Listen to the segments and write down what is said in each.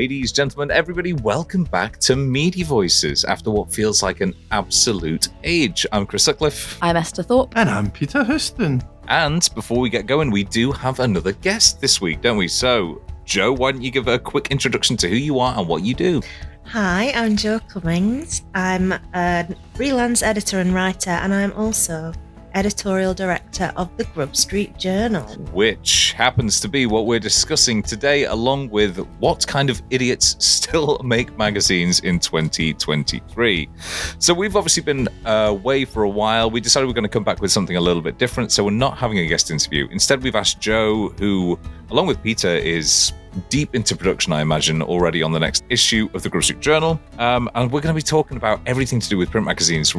Ladies, gentlemen, everybody, welcome back to Media Voices after what feels like an absolute age. I'm Chris Sutcliffe. I'm Esther Thorpe. And I'm Peter Houston. And before we get going, we do have another guest this week, don't we? So, Jo, why don't you give a quick introduction to who you are and what you do? Hi, I'm Jo Cummings. I'm a freelance editor and writer, and I'm also editorial director of the Grub Street Journal. Which happens to be what we're discussing today, along with what kind of idiots still make magazines in 2023. So, we've obviously been away for a while. We decided we're going to come back with something a little bit different. So, we're not having a guest interview. Instead, we've asked Jo, who, along with Peter, is deep into production, I imagine, already on the next issue of the Grub Street Journal. Um, and we're going to be talking about everything to do with print magazines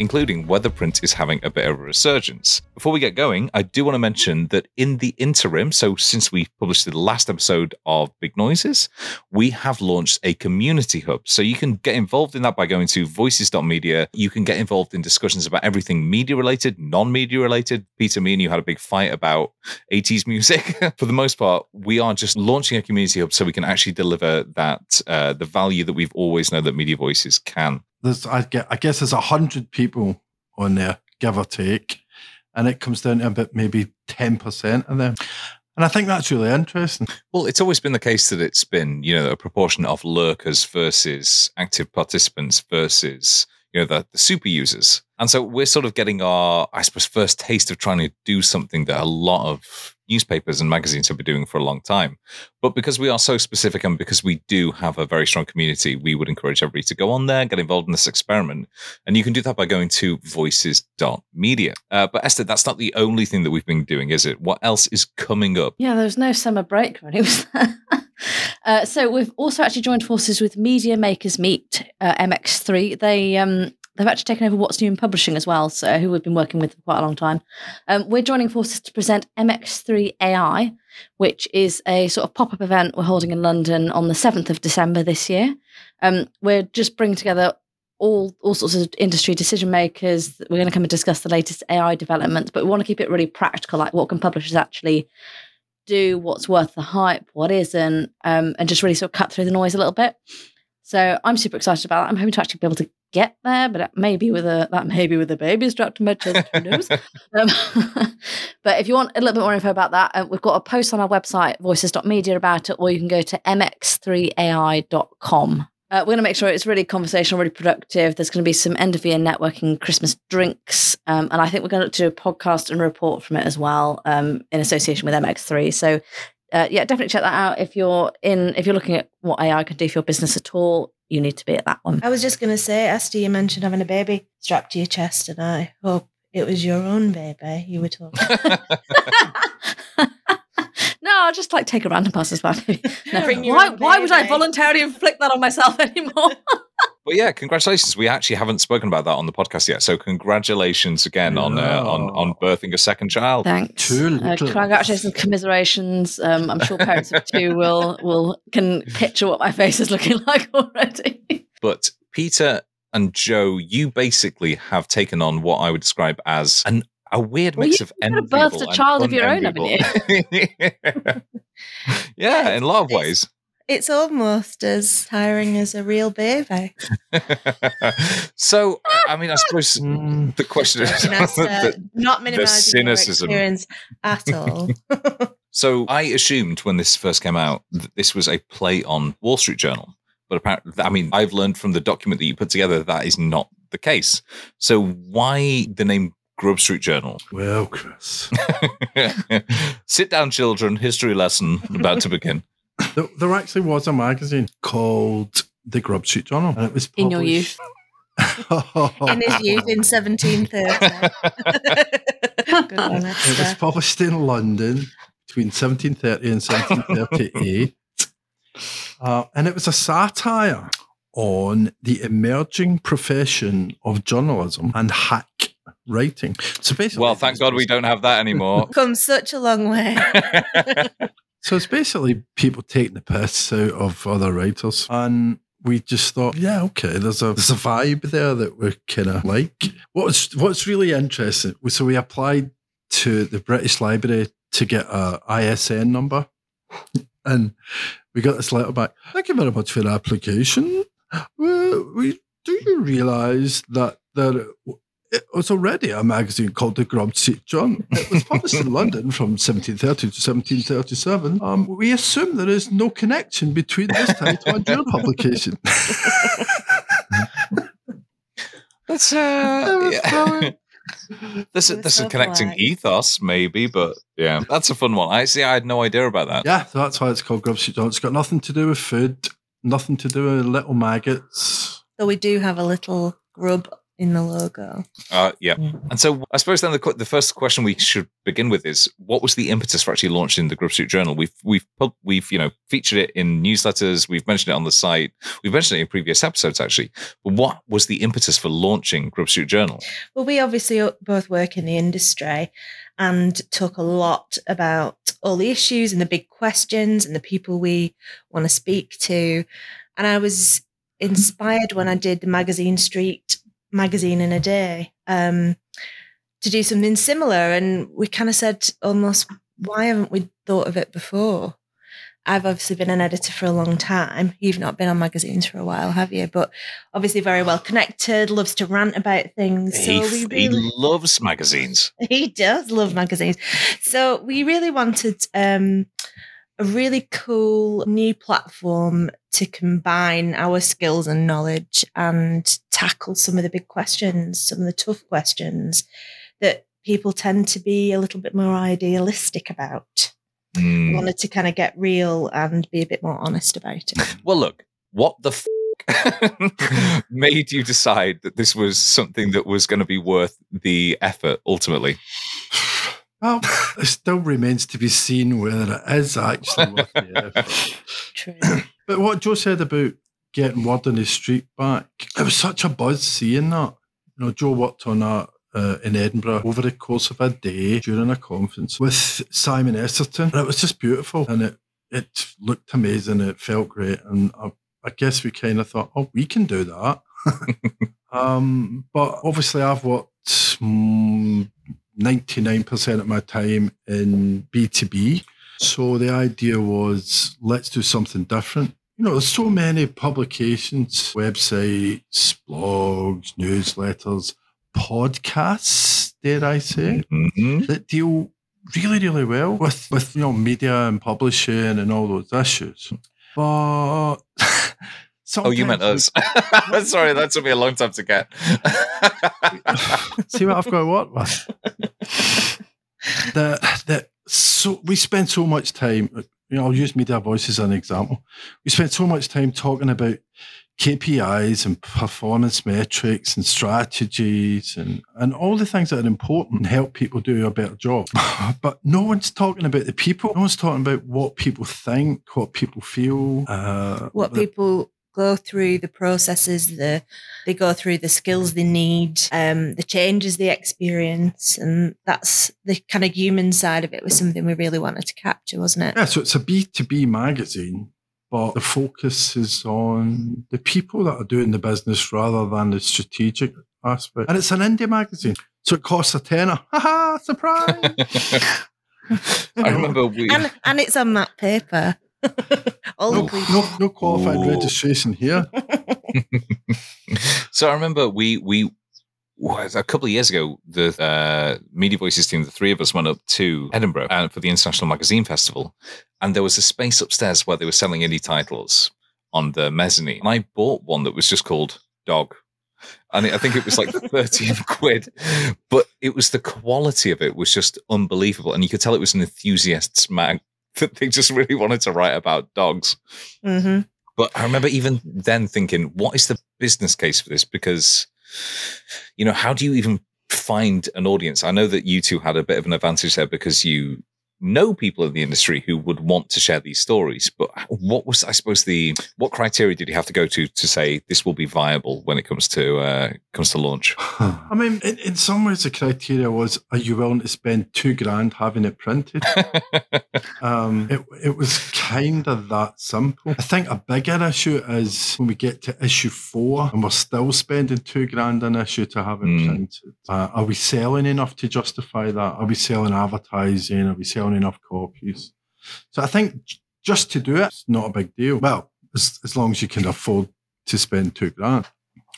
including whether print is having a bit of a resurgence. Before we get going, I do want to mention that in the interim, so since we published the last episode of Big Noises, we have launched a community hub. So you can get involved in that by going to voices.media. You can get involved in discussions about everything media related, non media related. Peter, me and you had a big fight about 80s music. For the most part, we are just launching a community hub so we can actually deliver that, uh, the value that we've always known that media voices can there's I get I guess there's a hundred people on there, give or take, and it comes down to about maybe ten percent of them. And I think that's really interesting. Well, it's always been the case that it's been, you know, a proportion of lurkers versus active participants versus, you know, the, the super users. And so we're sort of getting our, I suppose, first taste of trying to do something that a lot of newspapers and magazines have been doing for a long time. But because we are so specific and because we do have a very strong community, we would encourage everybody to go on there, get involved in this experiment. And you can do that by going to voices.media. Uh, but Esther, that's not the only thing that we've been doing, is it? What else is coming up? Yeah, there's no summer break really, was there? uh, so we've also actually joined forces with Media Makers Meet, uh, MX3. They um, they've actually taken over What's New in Publishing as well, so who we've been working with for quite a long time. Um, we're joining forces to present MX3 AI, which is a sort of pop up event we're holding in London on the 7th of December this year. Um, we're just bringing together all, all sorts of industry decision makers. We're going to come and discuss the latest AI developments, but we want to keep it really practical, like what can publishers actually do, what's worth the hype, what isn't, um, and just really sort of cut through the noise a little bit. So I'm super excited about that. I'm hoping to actually be able to get there, but maybe with a that maybe with a baby strapped to my chest, who knows? um, but if you want a little bit more info about that, uh, we've got a post on our website, voices.media, about it, or you can go to mx3ai.com. Uh, we're going to make sure it's really conversational, really productive. There's going to be some end of year networking, Christmas drinks, um, and I think we're going to do a podcast and report from it as well um, in association with MX3. So uh, yeah, definitely check that out if you're in if you're looking at what AI can do for your business at all. You need to be at that one. I was just going to say, Esther, you mentioned having a baby strapped to your chest, and I hope it was your own baby you were talking. no, I'll just like take a random person's baby. No. why, why would I voluntarily inflict that on myself anymore? But yeah, congratulations. We actually haven't spoken about that on the podcast yet. So congratulations again on uh, on on birthing a second child. Thanks. Uh, congratulations, commiserations. Um, I'm sure parents of two will will can picture what my face is looking like already. But Peter and Jo, you basically have taken on what I would describe as an a weird well, mix you, of enviable birthed a child of your own, haven't you? yeah, in a lot of ways it's almost as tiring as a real baby. so, I mean, I suppose mm. the question is the, not minimizing the cynicism at all. so, I assumed when this first came out that this was a play on Wall Street Journal, but apparently, I mean, I've learned from the document that you put together that is not the case. So, why the name Grub Street Journal. Well, Chris. Sit down, children. History lesson about to begin there, there, actually was a magazine called The Grub Street Journal, and it was published. in your youth. in his youth in 1730. it was published in London between 1730 and 1738. uh, and it was a satire on the emerging profession of journalism and hack writing. So basically, well, thank God we don't have that anymore. Come such a long way. So it's basically people taking the piss out of other writers. And we just thought, yeah, okay, there's a there's a vibe there that we're kind of like. What's what's really interesting? So we applied to the British Library to get a ISN number. and we got this letter back. Thank you very much for the application. Well, we, do you realise that there it was already a magazine called the Grub Street Journal. It was published in London from 1730 to 1737. Um, we assume there is no connection between this title and your publication. That's uh, yeah. This is this so is connecting polite. ethos, maybe, but yeah, that's a fun one. I see. I had no idea about that. yeah, so that's why it's called Grub Street Journal. It's got nothing to do with food, nothing to do with little maggots. So we do have a little grub in the logo. Uh, yeah. And so I suppose then the, the first question we should begin with is what was the impetus for actually launching the Grub Street Journal? We've we've we've you know featured it in newsletters, we've mentioned it on the site, we've mentioned it in previous episodes actually. But what was the impetus for launching Grub Street Journal? Well, we obviously both work in the industry and talk a lot about all the issues and the big questions and the people we want to speak to. And I was inspired when I did the Magazine Street magazine in a day um, to do something similar. And we kind of said almost, why haven't we thought of it before? I've obviously been an editor for a long time. You've not been on magazines for a while, have you? But obviously very well connected, loves to rant about things. he, so we he really, loves magazines. he does love magazines. So we really wanted um, a really cool new platform to combine our skills and knowledge and tackle some of the big questions, some of the tough questions that people tend to be a little bit more idealistic about. We Hmm. wanted to kind of get real and be a bit more honest about it. Well, look, what the f- made you decide that this was something that was going to be worth the effort ultimately? Well, it still remains to be seen whether it is actually worth the effort. True. But what Jo said about getting word on the street back, it was such a buzz seeing that. You know, Jo worked on that uh, in Edinburgh over the course of a day during a conference with Simon Esterson. And it was just beautiful and it, it looked amazing. It felt great. And I, I guess we kind of thought, oh, we can do that. um, but obviously, I've worked mm, 99% of my time in B2B. So the idea was let's do something different. You know, there's so many publications, websites, blogs, newsletters, podcasts, dare I say, Mhm. that deal really, really well with, with you know, media and publishing and all those issues. But Oh, you meant us. Sorry, that took me a long time to get. See what I've got to work with. That that so we spend so much time. You know, I'll use media voice as an example. We spend so much time talking about KPIs and performance metrics and strategies and, and all the things that are important and help people do a better job. but no one's talking about the people. No one's talking about what people think, what people feel. Uh, what people go through the processes the they go through the skills they need um the changes they experience and that's the kind of human side of it was something we really wanted to capture wasn't it Yeah, so it's a B2B magazine, but the focus is on the people that are doing the business rather than the strategic aspect. And it's an indie magazine. So it costs a tenner. Ha ha! surprise. I remember we. and and it's on that paper all No, no, no qualified Ooh. registration here. so I remember we we was a couple of years ago the uh, Media Voices team, the three of us went up to Edinburgh uh, for the International Magazine Festival, and there was a space upstairs where they were selling indie titles on the mezzanine. And I bought one that was just called Dog. And I think it was like 13 quid, but it was the quality of it was just unbelievable. And you could tell it was an enthusiast's mag that they just really wanted to write about dogs. hmm But I remember even then thinking, what is the business case for this? Because, you know, how do you even find an audience? I know that you two had a bit of an advantage there because you know people in the industry who would want to share these stories. But what was, I suppose, the what criteria did you have to go to to say this will be viable when it comes to uh, comes to launch? I mean, in, in some ways, the criteria was are you willing to spend two grand having it printed? Um, it, it was kind of that simple. I think a bigger issue is when we get to issue four and we're still spending two grand an issue to have it Mm. printed. Uh, are we selling enough to justify that? Are we selling advertising? Are we selling enough copies? So I think just to do it, it's not a big deal. Well, as, as long as you can afford to spend two grand.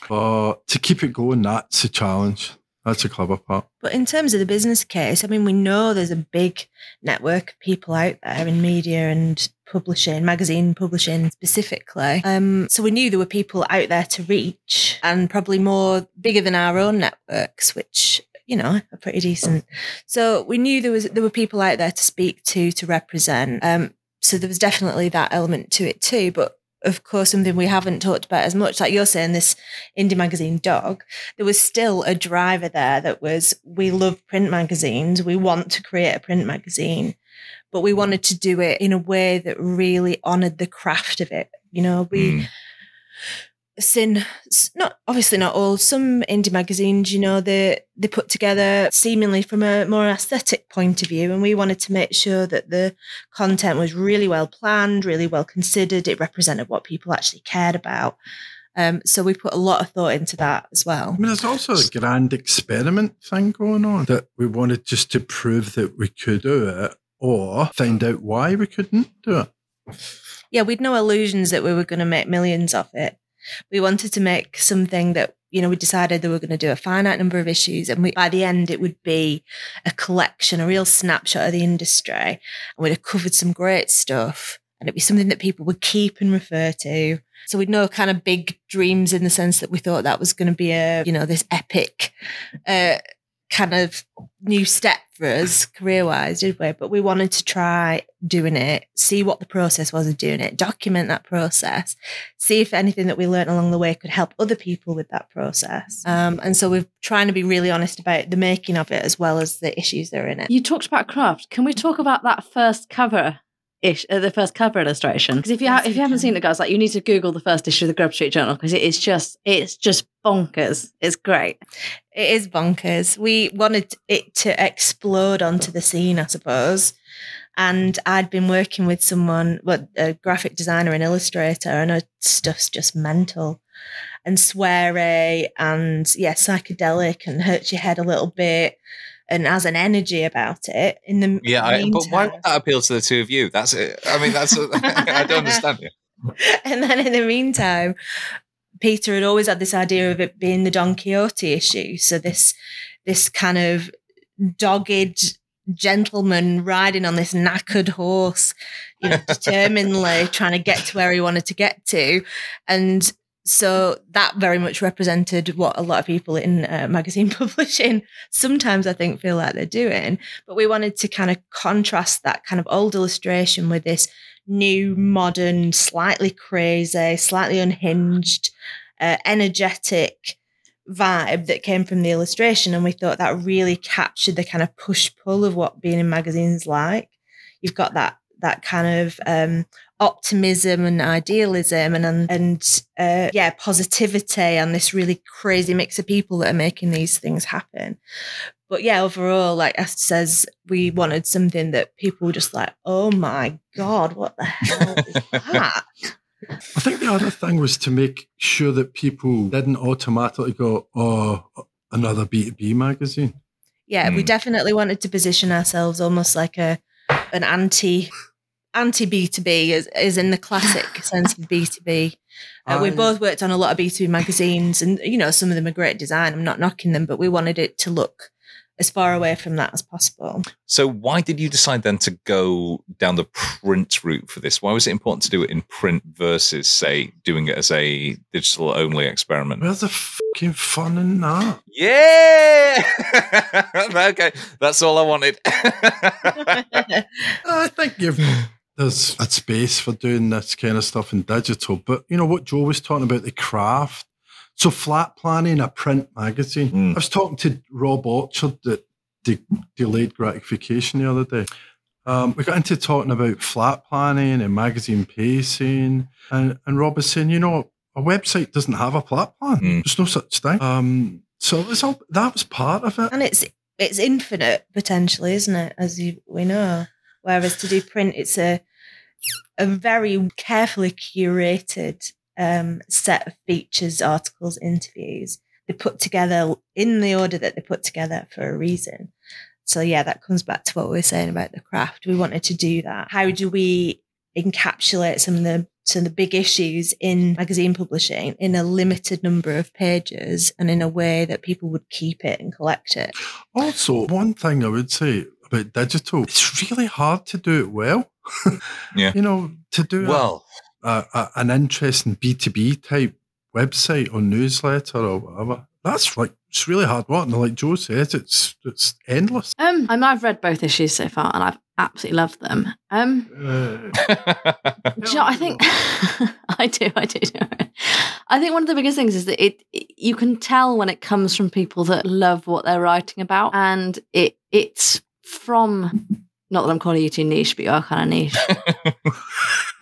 But to keep it going, that's a challenge. That's a clever part. But in terms of the business case, I mean, we know there's a big network of people out there in media and publishing, magazine publishing specifically. Um, so we knew there were people out there to reach and probably more bigger than our own networks, which you know are pretty decent. So we knew there was there were people out there to speak to to represent. Um, so there was definitely that element to it too. But of course, something we haven't talked about as much, like you're saying, this indie magazine dog, there was still a driver there that was, we love print magazines. We want to create a print magazine, but we wanted to do it in a way that really honored the craft of it. You know, we, mm seen not obviously not all some indie magazines you know they they put together seemingly from a more aesthetic point of view and we wanted to make sure that the content was really well planned really well considered it represented what people actually cared about um, so we put a lot of thought into that as well. I mean, there's also a grand experiment thing going on that we wanted just to prove that we could do it or find out why we couldn't do it. Yeah, we'd no illusions that we were going to make millions off it we wanted to make something that you know we decided that we were going to do a finite number of issues and we, by the end it would be a collection a real snapshot of the industry and we'd have covered some great stuff and it'd be something that people would keep and refer to. So we'd no kind of big dreams in the sense that we thought that was going to be a you know this epic uh, kind of new step for us career wise, did we? But we wanted to try doing it, see what the process was of doing it, document that process, see if anything that we learned along the way could help other people with that process. Um, and so we're trying to be really honest about the making of it as well as the issues that are in it. You talked about craft. Can we talk about that first cover ish, uh, the first cover illustration. Because if you ha- if you haven't seen it, guys, like you need to Google the first issue of the Grub Street Journal because it is just it's just bonkers. It's great. It is bonkers. We wanted it to explode onto the scene, I suppose. And I'd been working with someone, what a graphic designer and illustrator, and her stuff's just mental and sweary and yeah, psychedelic and hurts your head a little bit and has an energy about it. In the yeah, I, but why would that appeal to the two of you? That's it. I mean, that's I don't understand you. And then in the meantime, Peter had always had this idea of it being the Don Quixote issue. So this this kind of dogged gentleman riding on this knackered horse, you know, determinedly trying to get to where he wanted to get to. And so that very much represented what a lot of people in uh, magazine publishing sometimes I think feel like they're doing. But we wanted to kind of contrast that kind of old illustration with this new, modern, slightly crazy, slightly unhinged, uh, energetic vibe that came from the illustration. And we thought that really captured the kind of push pull of what being in magazines like. You've got that that kind of um, optimism and idealism and and uh, yeah positivity and this really crazy mix of people that are making these things happen but yeah overall like esther says we wanted something that people were just like oh my god what the hell is that I think the other thing was to make sure that people didn't automatically go, oh, another B2B magazine. Yeah, mm. we hmm. definitely wanted to position ourselves almost like a an anti anti B2B is, is in the classic sense of B2B. Uh, we both worked on a lot of B2B magazines and, you know, some of them are great design. I'm not knocking them, but we wanted it to look as far away from that as possible. So, why did you decide then to go down the print route for this? Why was it important to do it in print versus, say, doing it as a digital only experiment? Where's the fucking fun in that? Yeah. okay, that's all I wanted. I think you've there's a space for doing this kind of stuff in digital. But you know what Jo was talking about the craft. So flat planning a print magazine. Mm. I was talking to Rob Orchard at de- delayed gratification the other day. Um, we got into talking about flat planning and magazine pacing, and, and Rob was saying, you know, a website doesn't have a flat plan. Mm. There's no such thing. Um, so it was all, that was part of it, and it's it's infinite potentially, isn't it? As you, we know. Whereas to do print, it's a a very carefully curated um, set of features, articles, interviews. They put together in the order that they put together for a reason. So yeah, that comes back to what we were saying about the craft. We wanted to do that. How do we encapsulate some of the some of the big issues in magazine publishing in a limited number of pages and in a way that people would keep it and collect it. Also, one thing I would say about digital, it's really hard to do it well. Yeah. You know, to do Well, a, a, an interesting B2B type website or newsletter or whatever, that's like, it's really hard work. And like Jo says, it's it's endless. Um, I mean, I've read both issues so far, and I've absolutely loved them. Um, Uh, do you know, I think I do, I do. do. I think one of the biggest things is that it, it you can tell when it comes from people that love what they're writing about, and it it's from not that I'm calling you too niche, but you are kind of niche.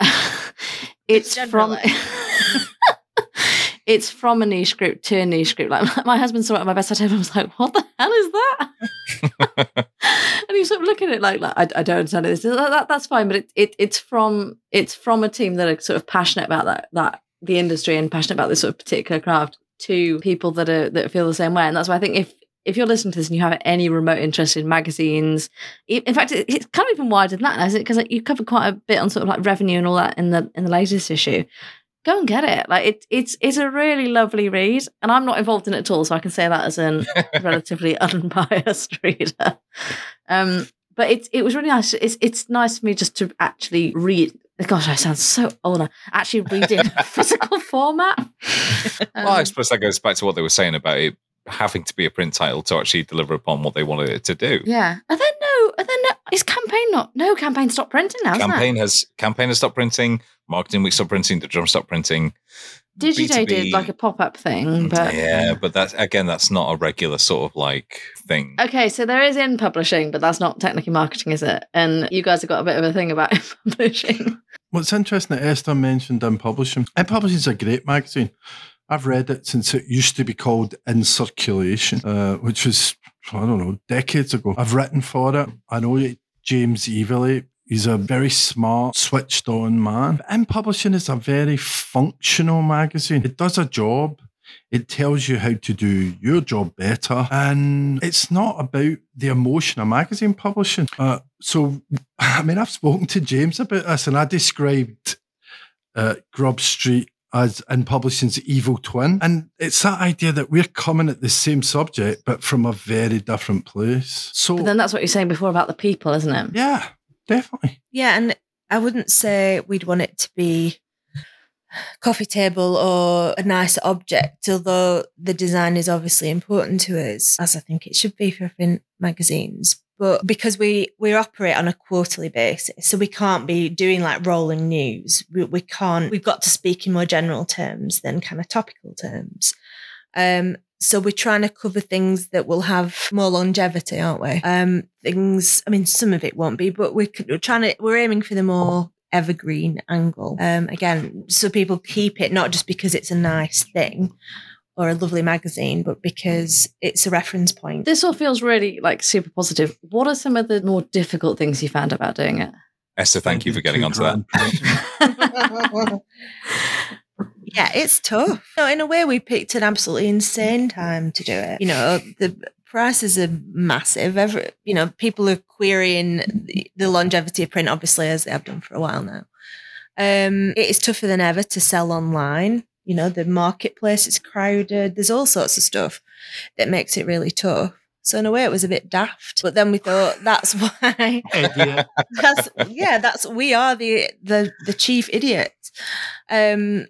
it's from it's from a niche group to a niche group. Like my husband saw it at my bedside table and was like, "What the hell is that?" and he sort of looking at it like, like I, I don't understand this. That, that- that's fine, but it, it it's from it's from a team that are sort of passionate about that that the industry and passionate about this sort of particular craft to people that are that feel the same way. And that's why I think if if you're listening to this and you have any remote interest in magazines, in fact, it's kind of even wider than that, isn't it? Because you covered quite a bit on sort of like revenue and all that in the in the latest issue. Go and get it. Like it, it's it's a really lovely read, and I'm not involved in it at all, so I can say that as an relatively unbiased reader. Um, but it's it was really nice. It's it's nice for me just to actually read. Gosh, I sound so old. now. Actually, read it in physical format. well, I Um, suppose that goes back to what they were saying about it having to be a print title to actually deliver upon what they wanted it to do. yeah. Are there no? Are there no? Is campaign not? No, campaign stopped printing now. Campaign has campaign has stopped printing. Marketing week stopped printing. The drum stopped printing. Digiday B2B did like a pop up thing, mm, but yeah, but that's again, that's not a regular sort of like thing. Okay, so there is in publishing, but that's not technically marketing, is it? And you guys have got a bit of a thing about in publishing. What's interesting that Esther mentioned in publishing. In publishing is a great magazine. I've read it since it used to be called In Circulation, uh, which was I don't know decades ago. I've written for it. I know James Evelegh. He's a very smart, switched on man. In publishing is a very functional magazine. It does a job. It tells you how to do your job better. And it's not about the emotion of magazine publishing. Uh, so, I mean, I've spoken to James about this and I described uh, Grub Street as in publishing's evil twin. And it's that idea that we're coming at the same subject, but from a very different place. So, But then that's what you're saying before about the people, isn't it? yeah, definitely. Yeah, and I wouldn't say we'd want it to be coffee table or a nice object, although the design is obviously important to us, as I think it should be for print magazines. But because we we operate on a quarterly basis, so we can't be doing like rolling news. We, we can't. We've got to speak in more general terms than kind of topical terms. Um, so we're trying to cover things that will have more longevity, aren't we? Um, things. I mean, some of it won't be, but we're, we're trying to. We're aiming for the more evergreen angle. Um, again, so people keep it not just because it's a nice thing or a lovely magazine, but because it's a reference point. This all feels really like super positive. What are some of the more difficult things you found about doing it? Esther, thank you for getting Two onto that. yeah, it's tough. No, in a way, we picked an absolutely insane time to do it. You know, the prices are massive. Every, you know, people are querying the, the longevity of print, obviously, as they have done for a while now. Um, it is tougher than ever to sell online. You know, the marketplace is crowded. There's all sorts of stuff that makes it really tough. So in a way, it was a bit daft. But then we thought that's why that's yeah that's we are the the the chief idiots um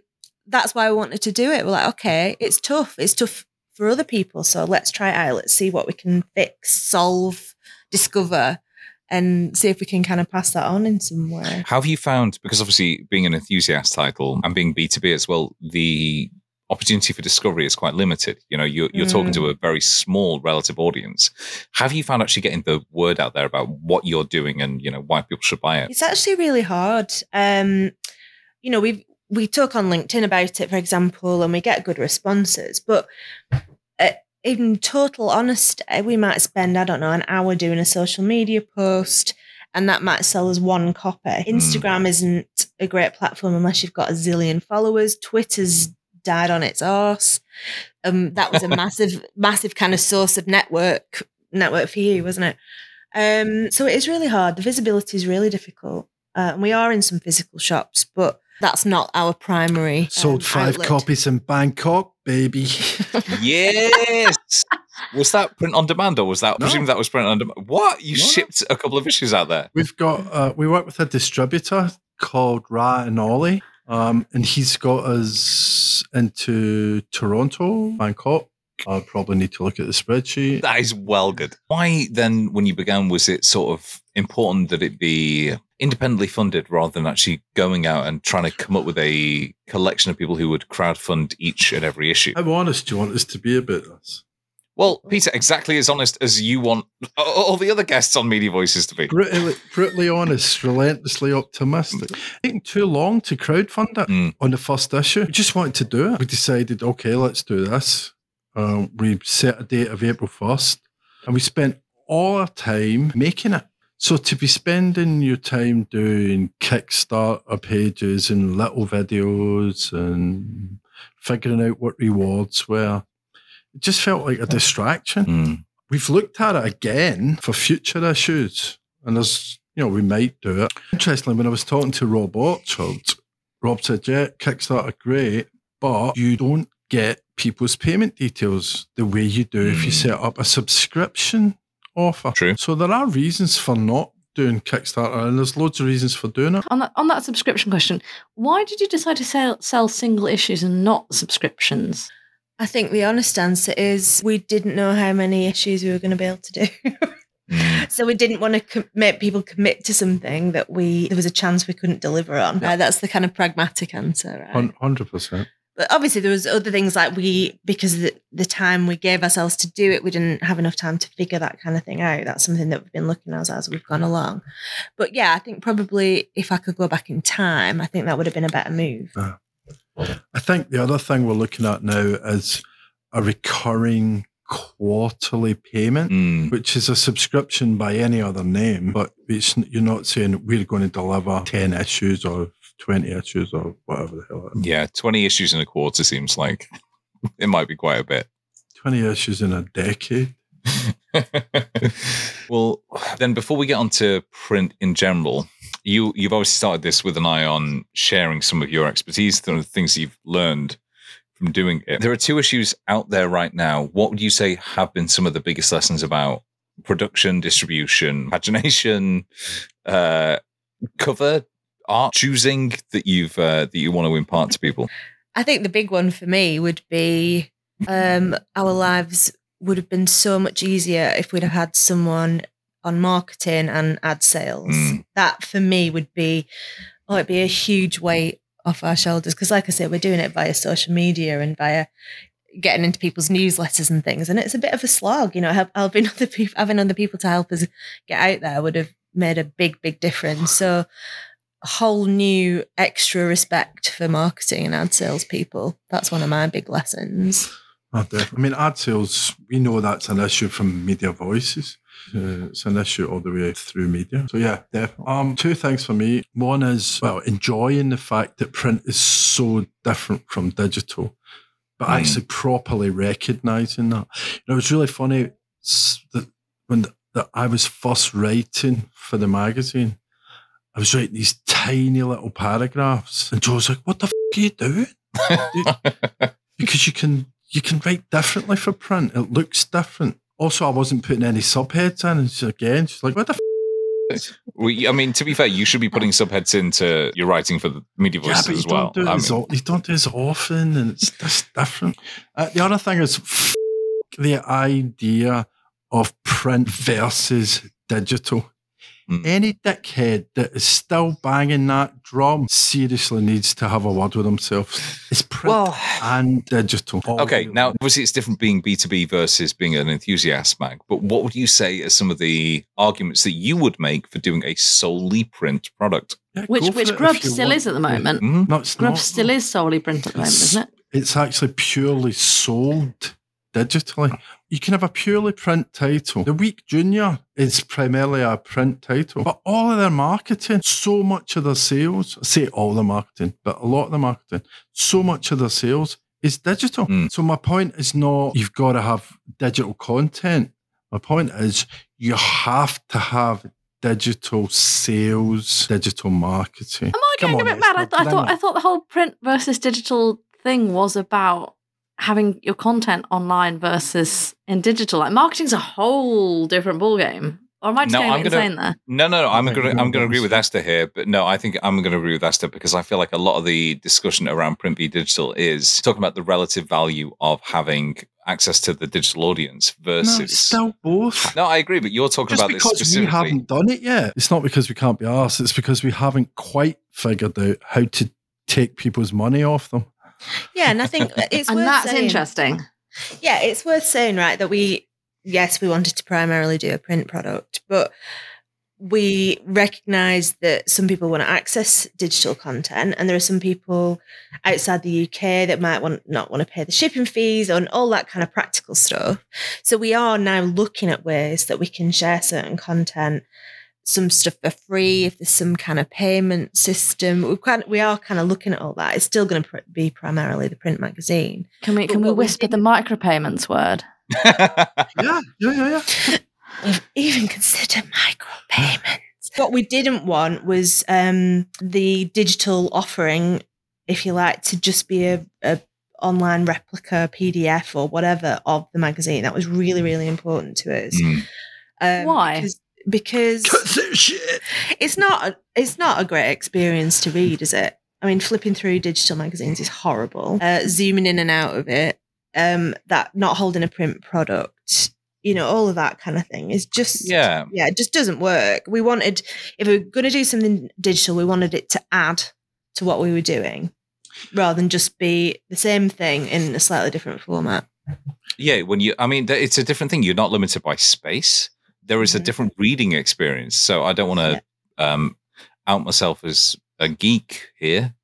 that's why we wanted to do it we're like okay it's tough it's tough for other people so let's try it out let's see what we can fix solve discover and see if we can kind of pass that on in some way How have you found, because obviously being an enthusiast title and being B2B as well, the opportunity for discovery is quite limited. You know, you're, you're talking to a very small relative audience. Have you found actually getting the word out there about what you're doing and, you know, why people should buy it? It's actually really hard. Um, you know, we we talk on LinkedIn about it, for example, and we get good responses. But uh, in total honesty, we might spend I don't know an hour doing a social media post, and that might sell us one copy. Instagram isn't a great platform unless you've got a zillion followers. Twitter's died on its arse. Um, that was a massive, massive kind of source of network network for you, wasn't it? Um, so it is really hard. The visibility is really difficult. Uh, and we are in some physical shops, but that's not our primary. Sold um, five outlet. copies in Bangkok, baby. yes. was that print on demand or was that? No. I presume that was print on demand. What? You No. shipped a couple of issues out there? We've got uh, we work with a distributor called Ra and Ollie, um, and he's got us into Toronto, Bangkok. I probably need to look at the spreadsheet. That is well good. Why then, when you began, was it sort of important that it be independently funded rather than actually going out and trying to come up with a collection of people who would crowdfund each and every issue? How honest do you want us to be about this? Well, Peter, exactly as honest as you want all the other guests on Media Voices to be. Brutally, brutally honest, relentlessly optimistic. Taking too long to crowdfund it Mm. on the first issue. We just wanted to do it. We decided, okay, let's do this. Um, we set a date of April 1st and we spent all our time making it. So to be spending your time doing Kickstarter pages and little videos and figuring out what rewards were, it just felt like a distraction Mm. we've looked at it again for future issues, and there's you know we might do it. Interestingly, when I was talking to Rob Orchard, Rob said, "Yeah, Kickstarter great, but you don't get people's payment details the way you do if you Mm. set up a subscription offer." True. So there are reasons for not doing Kickstarter, and there's loads of reasons for doing it. On that on that subscription question, why did you decide to sell sell single issues and not subscriptions? I think the honest answer is we didn't know how many issues we were going to be able to do. Mm. so we didn't want to com- make people commit to something that we there was a chance we couldn't deliver on. Uh, that's the kind of pragmatic answer, right? Hundred percent. But obviously there was other things like we because of the, the time we gave ourselves to do it we didn't have enough time to figure that kind of thing out that's something that we've been looking at as we've gone along but yeah i think probably if i could go back in time i think that would have been a better move I think the other thing we're looking at now is a recurring quarterly payment. Mm. which is a subscription by any other name, but it's, you're not saying we're going to deliver 10 issues or 20 issues or whatever the hell. Yeah, 20 issues in a quarter seems like it might be quite a bit. 20 issues in a decade. well, then before we get on to print in general, you you've obviously started this with an eye on sharing some of your expertise, the things you've learned from doing it. There are two issues out there right now. What would you say have been some of the biggest lessons about production, distribution, pagination, uh, cover, art, choosing that you've uh, that you want to impart to people? i think the big one for me would be um, our lives would have been so much easier if we'd have had someone on marketing and ad sales Mm. that for me would be oh it'd be a huge weight off our shoulders because like i said we're doing it via social media and via getting into people's newsletters and things and it's a bit of a slog you know help, helping other people having other people to help us get out there would have made a big big difference so whole new extra respect for marketing and ad sales people that's one of my big lessons Oh, def- I mean, ad sales, we know that's an issue from Media Voices. Uh, it's an issue all the way through media. So, yeah, definitely. Um, two things for me. One is, well, enjoying the fact that print is so different from digital, but Mm. actually properly recognizing that. You know, it was really funny that when that I was first writing for the magazine, I was writing these tiny little paragraphs, and Jo's like, "What the f- are you doing?" because you can you can write differently for print. It looks different. Also, I wasn't putting any subheads in. And she's again, she's like, "What the?" F-? We, I mean, to be fair, you should be putting subheads into your writing for the media voices you as well. don't I mean, o- you don't do it as often, and it's just different. Uh, the other thing is f- the idea of print versus digital. Mm. Any dickhead that is still banging that drum seriously needs to have a word with himself. It's print well, and digital. all okay. Now, obviously, it's different being B two B versus being an enthusiast mag. But what would you say are some of the arguments that you would make for doing a solely print product? Yeah, Which which Grub still want is at the to. moment. Mhm. No, Grub Street is solely print at the moment, isn't it? It's actually purely sold digitally. You can have a purely print title. The Week Junior is primarily a print title, but all of their marketing, so much of their sales, I say all the marketing, but a lot of the marketing, so much of their sales is digital. Mm. So my point is not you've got to have digital content. My point is you have to have digital sales, digital marketing. Am I Come getting a on, bit mad? I, th- I thought I thought the whole print versus digital thing was about having your content online versus in digital. Like marketing's a whole different ballgame. Or am I just No, getting a I'm bit gonna- insane there? No, no, no. I'm going to I'm going to agree with Esther here, but no, I think I'm going to agree with Esther because I feel like a lot of the discussion around print v digital is talking about the relative value of having access to the digital audience versus. it's still both. No, I agree, but you're talking Just about this because we haven't done it yet, it's not because we can't be asked. It's because we haven't quite figured out how to take people's money off them. Yeah, and I think it's And worth that's saying, interesting. Yeah, it's worth saying, right, that we, yes, we wanted to primarily do a print product, but we recognize that some people want to access digital content and there are some people outside the UK that might want not want to pay the shipping fees and all that kind of practical stuff. So we are now looking at ways that we can share certain content some stuff for free if there's some kind of payment system we kind we are kind of looking at all that it's still going to pr- be primarily the print magazine Can we But can we what we whisper the didn't- micropayments word? Yeah, yeah, yeah, yeah. We've even considered micropayments. What we didn't want was um, the digital offering, if you like, to just be a, a online replica PDF or whatever of the magazine. That was really, really important to us. Mm. Um, Why? Because, because shit. it's not a, it's not a great experience to read, is it? I mean, flipping through digital magazines is horrible. Uh, zooming in and out of it, um, that not holding a print product, you know, all of that kind of thing is just yeah. yeah, it just doesn't work. We wanted if we were going to do something digital, we wanted it to add to what we were doing, rather than just be the same thing in a slightly different format. Yeah, when you, I mean, it's a different thing. You're not limited by space. There is a Mhm. different reading experience. So I don't want to um, out myself as a geek here,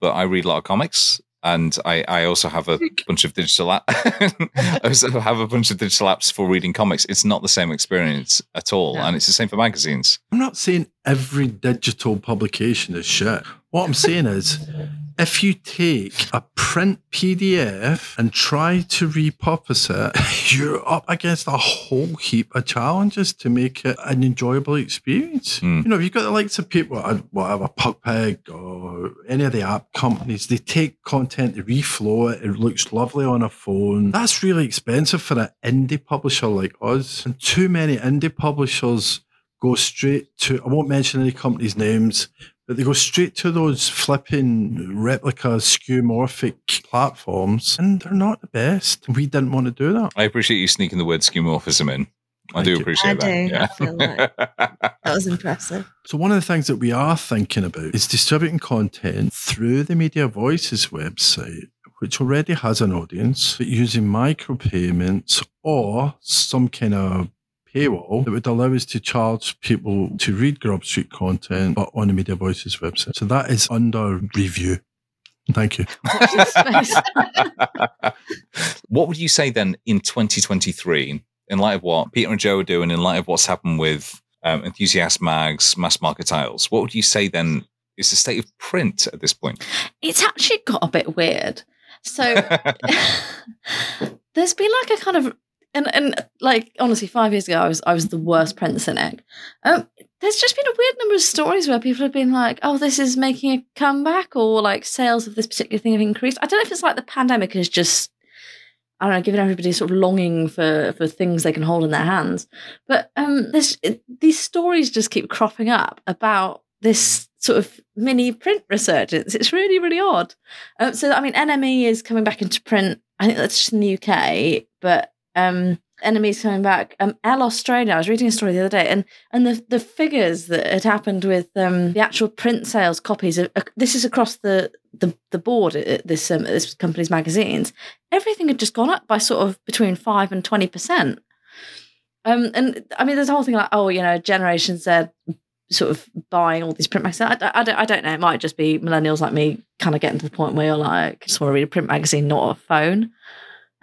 but I read a lot of comics, and I, I also have a bunch of digital. App- I also have a bunch of digital apps for reading comics. It's not the same experience at all, No. and it's the same for magazines. I'm not saying every digital publication is shit. What I'm saying is, if you take a print PDF and try to repurpose it, you're up against a whole heap of challenges to make it an enjoyable experience. Mm. You know, if you've got the likes of people, uh, whatever, Pugpig or any of the app companies, they take content, they reflow it, it looks lovely on a phone. That's really expensive for an indie publisher like us. And too many indie publishers go straight to I won't mention any companies' names, but they go straight to those flipping replica skeuomorphic platforms, and they're not the best. We didn't want to do that. I appreciate you sneaking the word skeuomorphism in. I Thank do you. appreciate I that. do. Yeah. I feel like that was impressive. So one of the things that we are thinking about is distributing content through the Media Voices website, which already has an audience, but using micropayments or some kind of paywall that would allow us to charge people to read Grub Street content but on the Media Voices website. So that is under review. Thank you. Watch this space. what would you say then in 2023, in light of what Peter and Jo are doing, in light of what's happened with um, enthusiast mags, mass market titles? What would you say then is the state of print at this point? it's actually got a bit weird. So there's been like a kind of and and like honestly, five years ago I was I was the worst print cynic. Um, there's just been a weird number of stories where people have been like, "Oh, this is making a comeback," or like sales of this particular thing have increased. I don't know if it's like the pandemic has just I don't know, given everybody sort of longing for for things they can hold in their hands. But um, these stories just keep cropping up about this sort of mini print resurgence. It's really really odd. Um, so I mean, NME is coming back into print. I think that's just in the UK, but um, is coming back. Um, Elle Australia. I was reading a story the other day, and and the the figures that had happened with um, the actual print sales copies. Of, uh, this is across the the the board at this um, this company's magazines. Everything had just gone up by sort of between five and twenty percent. Um, and I mean, there's a whole thing like, oh, you know, Generation Z sort of buying all these print magazines. I, I, don't, I don't know. It might just be millennials like me kind of getting to the point where you're like, just want to read a print magazine, not a phone.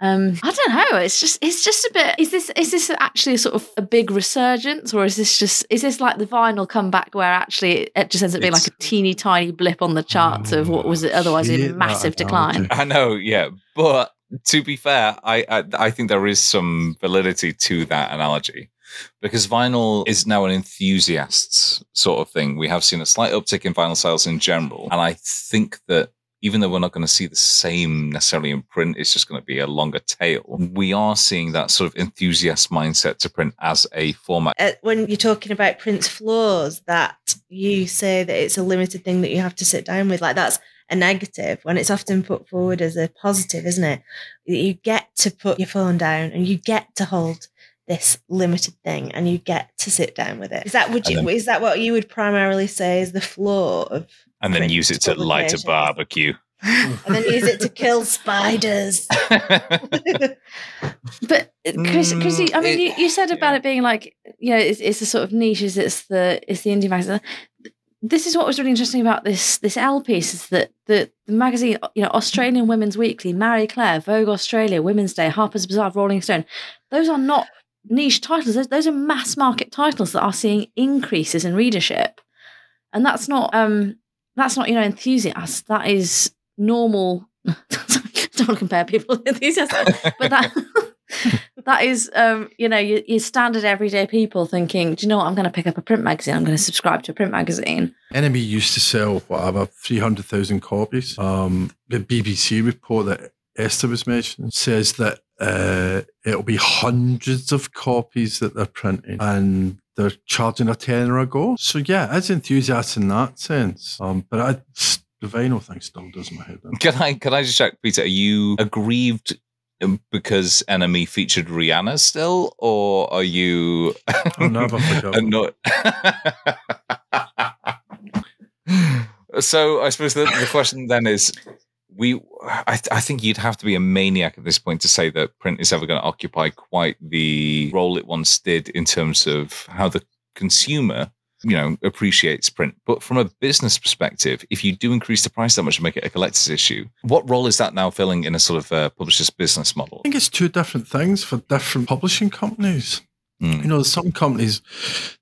Um, I don't know. It's just, it's just a bit. Is this, is this actually a sort of a big resurgence, or is this just, is this like the vinyl comeback where actually it just ends up being like a teeny tiny blip on the charts of what was it otherwise Hate a massive decline? I know, yeah, but to be fair, I, I I think there is some validity to that analogy. because vinyl is now an enthusiast's sort of thing. We have seen a slight uptick in vinyl sales in general. And I think that even though we're not going to see the same necessarily in print, it's just going to be a longer tail. We are seeing that sort of enthusiast mindset to print as a format. Uh, when you're talking about print's flaws, that you say that it's a limited thing that you have to sit down with, like that's a negative when it's often put forward as a positive, isn't it? You get to put your phone down and you get to hold this limited thing and you get to sit down with it. Is that would you then- is that what you would primarily say is the flaw of And then use it to light a barbecue. and then use it to kill spiders? But uh, Chris, Mm, Chrissy, I mean, it- you, you said about yeah. it being like, you know, it's, it's the sort of niches. It's the it's the indie magazine. This is what was really interesting about this this Elle piece is that the, the magazine, you know, Australian Women's Weekly, Marie Claire, Vogue Australia, Women's Day, Harper's Bazaar, Rolling Stone. Those are not niche titles. Those, those are mass market titles that are seeing increases in readership, and that's not um that's not you know enthusiast. That is normal. don't to compare people with enthusiasts, but that that is um you know your, your standard everyday people thinking do you know what i'm going to pick up a print magazine i'm going to subscribe to a print magazine NME used to sell whatever three hundred thousand copies. Um, the BBC report that Esther was mentioning says that uh, it'll be hundreds of copies that they're printing, and they're charging a tenner a go. So yeah, it's enthusiast in that sense. Um, but I, the vinyl thing still does my head in. Can I can I just check, Peter? Are you aggrieved um, because NME featured Rihanna still, or are you I'll never forget. annoyed? so I suppose the, the question then is, we I, th- I think you'd have to be a maniac at this point to say that print is ever going to occupy quite the role it once did in terms of how the consumer you know appreciates print but from a business perspective if you do increase the price that much and make it a collector's issue what role is that now filling in a sort of uh, publisher's business model I think it's two different things for different publishing companies. Mm. You know, there's some companies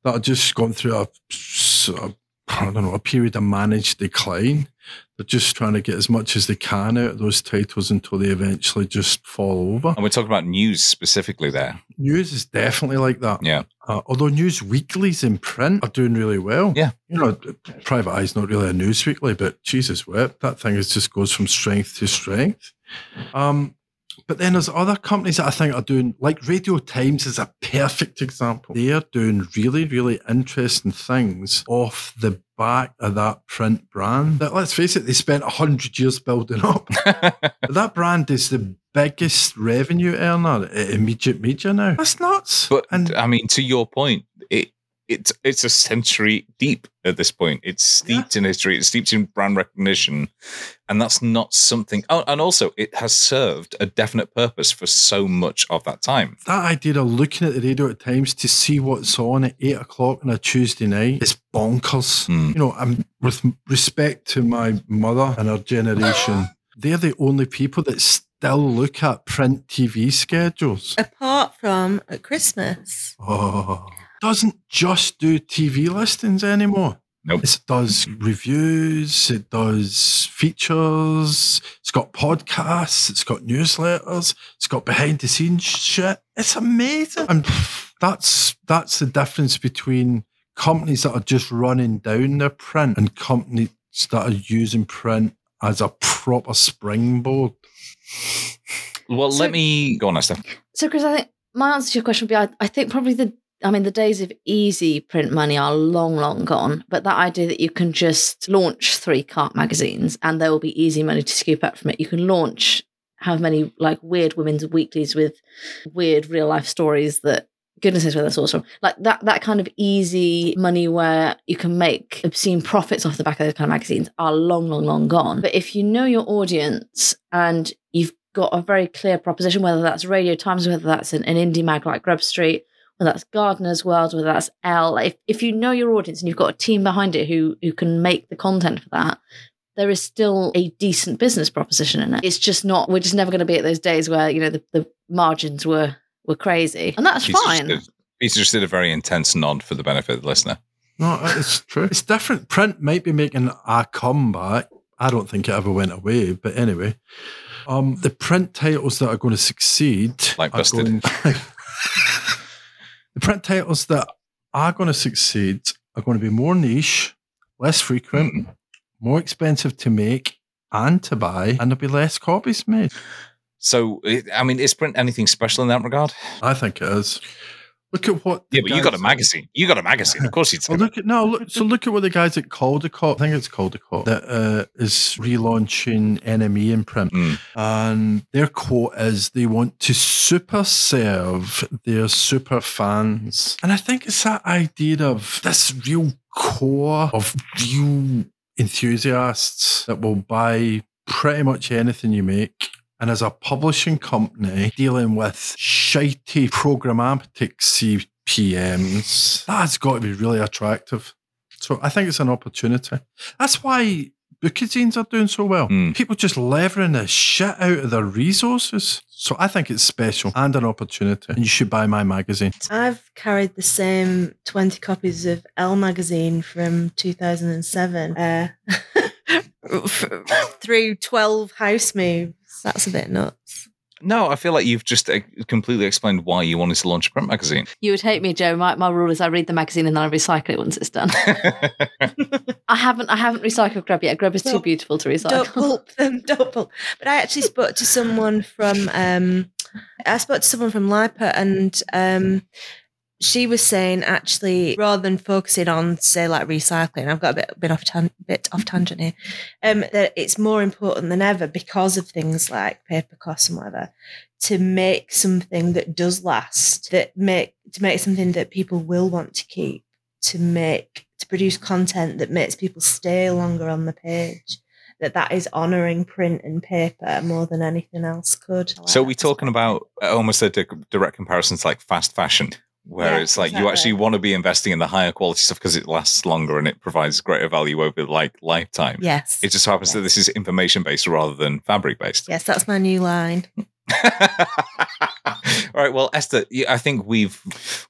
that are just gone through a, sort of, I don't know, a period of managed decline. They're just trying to get as much as they can out of those titles until they eventually just fall over. and we're talking about news specifically there News is definitely like that. yeah Uh, although news weeklies in print are doing really well. Yeah. You know, Private Eye's not really a news weekly, but Jesus whip, that thing is just goes from strength to strength. Um, but then there's other companies that I think are doing, like Radio Times is a perfect example. They are doing really, really interesting things off the back of that print brand. That, let's face it, they spent 100 years building up. That brand is the biggest revenue earner at Immediate Media now. That's nuts. But and I mean, to your point, it it's it's a century deep at this point. It's steeped in history. It's steeped in brand recognition, and that's not something. Oh, and also, it has served a definite purpose for so much of that time. that idea of looking at the radio at times to see what's on at eight o'clock on a Tuesday night is bonkers. Hmm. You know, I'm with respect to my mother and her generation, they're the only people that still look at print TV schedules. Apart from at Christmas. Oh, doesn't just do TV listings anymore. Nope. It does reviews, it does features, it's got podcasts, it's got newsletters, it's got behind the scenes shit. It's amazing. And that's that's the difference between companies that are just running down their print and companies that are using print as a proper springboard. Well, So- let me go on, Esther. so chris i think my answer to your question would be i, I think probably the I mean, the days of easy print money are long, long gone. But that idea that you can just launch three cart magazines and there will be easy money to scoop up from it. You can launch how many like weird women's weeklies with weird real life stories that goodness knows where that's sourced from. Like that that kind of easy money where you can make obscene profits off the back of those kind of magazines are long, long, long gone. But if you know your audience and you've got a very clear proposition, whether that's Radio Times, whether that's an, an indie mag like Grub Street, whether that's Gardener's World, whether that's Elle, if, if you know your audience and you've got a team behind it who who can make the content for that, there is still a decent business proposition in it. It's just not. We're just never going to be at those days where you know the, the margins were were crazy, and that's Peter fine. Just did, Peter just did a very intense nod for the benefit of the listener. No, it's true. It's different. Print might be making a comeback. I don't think it ever went away, but anyway, um, the print titles that are going to succeed, Like are Busted. going- The print titles that are going to succeed are going to be more niche, less frequent, more expensive to make and to buy, and there'll be less copies made. So, I mean, is print anything special in that regard? I think it is. Look at what. Yeah, but you got a magazine. You got a magazine. Of course, say. Well, look at no. Look, so look at what the guys at Caldecott. I think it's Caldecott that uh, is relaunching NME imprint, Mm. and their quote is they want to super serve their super fans, and I think it's that idea of this real core of real enthusiasts that will buy pretty much anything you make. And as a publishing company dealing with shitey programmatic CPMs, that's got to be really attractive. So I think it's an opportunity. That's why bookazines are doing so well. Mm. People just levering the shit out of their resources. So I think it's special and an opportunity. And you should buy my magazine. I've carried the same 20 copies of Elle magazine from 2007 uh, through 12 house moves. That's a bit nuts. No, I feel like you've just uh, completely explained why you wanted to launch a print magazine. You would hate me, Jo. My, my rule is I read the magazine and then I recycle it once it's done. I haven't I haven't recycled Grub yet. Grub is too beautiful to Don't recycle. pulp them, don't pulp. But I actually spoke to someone from, um, I spoke to someone from LIPA and um, she was saying actually rather than focusing on say like recycling, I've got a bit, bit off tan- bit off tangent here, um, that it's more important than ever because of things like paper costs and whatever to make something that does last, that make to make something that people will want to keep, to make to produce content that makes people stay longer on the page. That that is honouring print and paper more than anything else could. so we're talking about uh, almost a direct comparison to like fast fashion, where Yeah, it's like you actually want to be investing in the higher quality stuff because it lasts longer and it provides greater value over like lifetime. Yes. It just happens that this is information based rather than fabric based. Yes, that's my new line. All right. Well, Esther, I think we've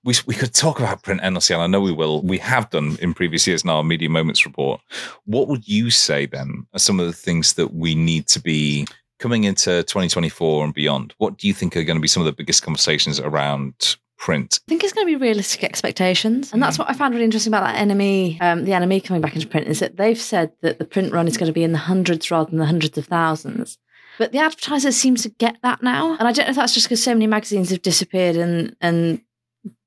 we we could talk about print endlessly, and I know we will. We have done in previous years in our media moments report. What would you say then are some of the things that we need to be coming into 2024 and beyond? What do you think are going to be some of the biggest conversations around print? I think it's going to be realistic expectations, and that's what I found really interesting about that NME, um, the NME coming back into print, is that they've said that the print run is going to be in the hundreds rather than the hundreds of thousands. But the advertisers seem to get that now, and I don't know if that's just because so many magazines have disappeared, and and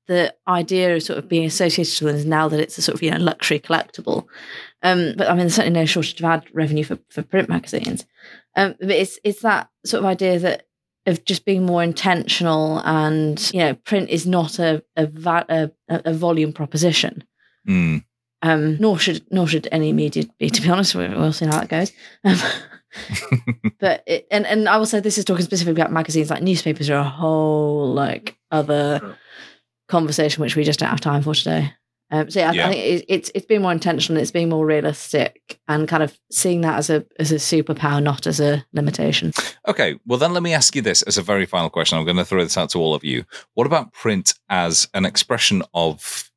the idea of sort of being associated with them is now that it's a sort of you know luxury collectible. Um, but I mean, there's certainly no shortage of ad revenue for, for print magazines. Um, but it's it's that sort of idea that of just being more intentional and you know print is not a a, a, a volume proposition. Mm. um nor should nor should any media be to be honest. We- we'll see how that goes. Um, but it, and and i will say this is talking specifically about magazines. Like newspapers are a whole like other conversation which we just don't have time for today um, so yeah, I- Yeah. I think it, it's it's being more intentional. It's being more realistic, and kind of seeing that as a as a superpower, not as a limitation. Okay, well then let me ask you this as a very final question. I'm going to throw this out to all of you. What about print as an expression of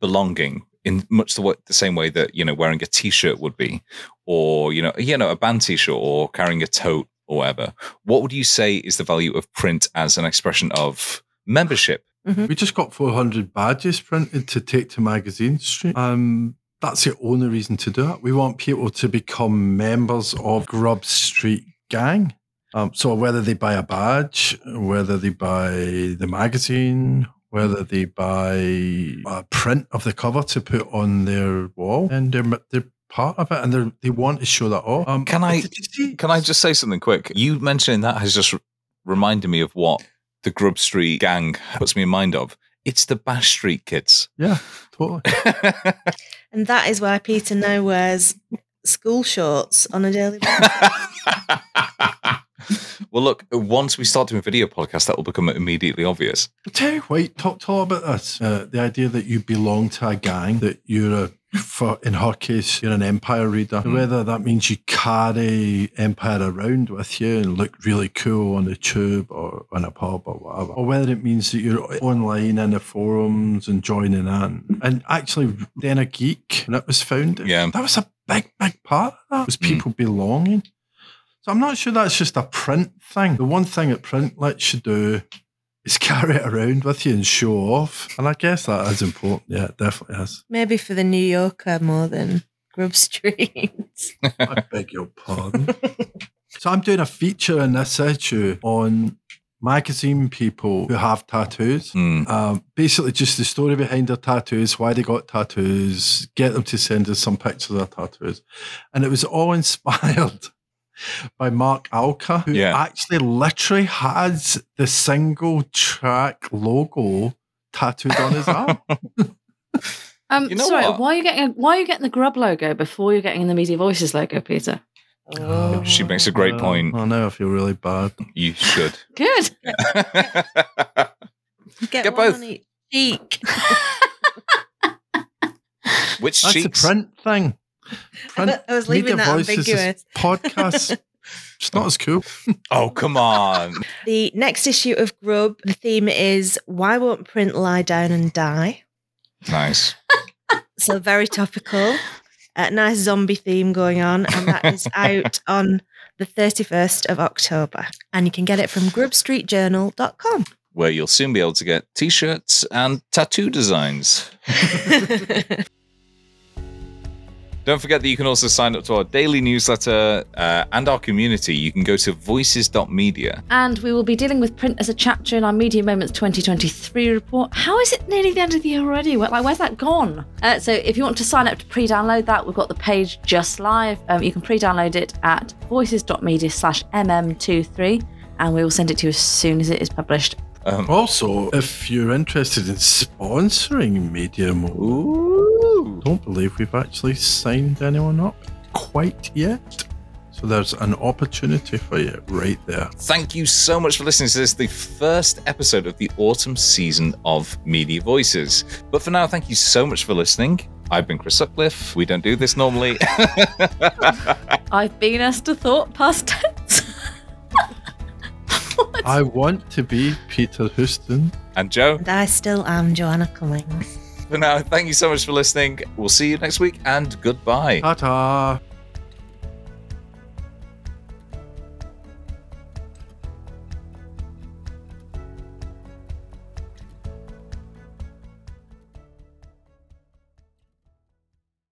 belonging in much the, wa- the same way that you know wearing a t-shirt would be, or you know you know a band t-shirt or carrying a tote or whatever? What would you say is the value of print as an expression of membership? We just got 400 badges printed to take to Magazine Street. Um, that's the only reason to do it. We want people to become members of Grub Street Gang. Um, so whether they buy a badge, whether they buy the magazine, whether they buy a print of the cover to put on their wall, and they're they're part of it, and they they want to show that off. Um, Can I- did you see- Can I just say something quick? You mentioning that has just reminded me of what the Grub Street gang puts me in mind of. It's the Bash Street kids. Yeah, totally. And that is why Peter now wears school shorts on a daily basis. well, look, once we start doing video podcasts, that will become immediately obvious. I'll tell you what, talk, talk about this. Uh, the idea that you belong to a gang, that you're a, for, in her case, you're an Empire reader. Mm. Whether that means you carry Empire around with you and look really cool on the tube or in a pub or whatever. Or whether it means that you're online in the forums and joining in. And actually, Den of Geek, when it was founded, Yeah. that was a big, big part of that, was Mm. people belonging. So I'm not sure that's just a print thing. The one thing that print lets you do is carry it around with you and show off. And I guess that is important. Yeah, it definitely is. Maybe for the New Yorker more than Grub Street. I beg your pardon. so I'm doing a feature in this issue on magazine people who have tattoos. Hmm. Um, basically, just the story behind their tattoos, why they got tattoos, get them to send us some pictures of their tattoos. And it was all inspired by Mark Alker, who Yeah. actually literally has the single track logo tattooed on his arm. Um, You know sorry, what? why are you getting why are you getting the Grub logo before you're getting the Media Voices logo, Peter? Oh. She makes a great Uh, point. I know I feel really bad. You should. Good. Get, Get one both. on each cheek. Which That's cheeks? a print thing. Print I was leaving that Voices ambiguous. Podcast. it's not as cool. Oh, come on. The next issue of Grub, the theme is Why Won't Print Lie Down and Die? nice. So very topical. A nice zombie theme going on, and that is out on the 31st of October. And you can get it from grubstreetjournal.com. Where you'll soon be able to get t shirts and tattoo designs. Don't forget that you can also sign up to our daily newsletter uh, and our community. You can go to voices.media. And we will be dealing with print as a chapter in our Media Moments 2023 report. How is it nearly the end of the year already? Where, like, where's that gone? Uh, so, if you want to sign up to pre-download that, we've got the page just live. Um, you can pre-download it at voices.media slash mm23, and we will send it to you as soon as it is published. Um, Also, if you're interested in sponsoring Media Mode, ooh. don't believe we've actually signed anyone up quite yet. So there's an opportunity for you right there. Thank you so much for listening to this, the first episode of the autumn season of Media Voices. But for now, thank you so much for listening. I've been Chris Sutcliffe. We don't do this normally. I've been Esther Thorpe past tense. I want to be Peter Houston. and Jo, and I still am Joanna Cummings. For now, thank you so much for listening. We'll see you next week and goodbye. Ta ta.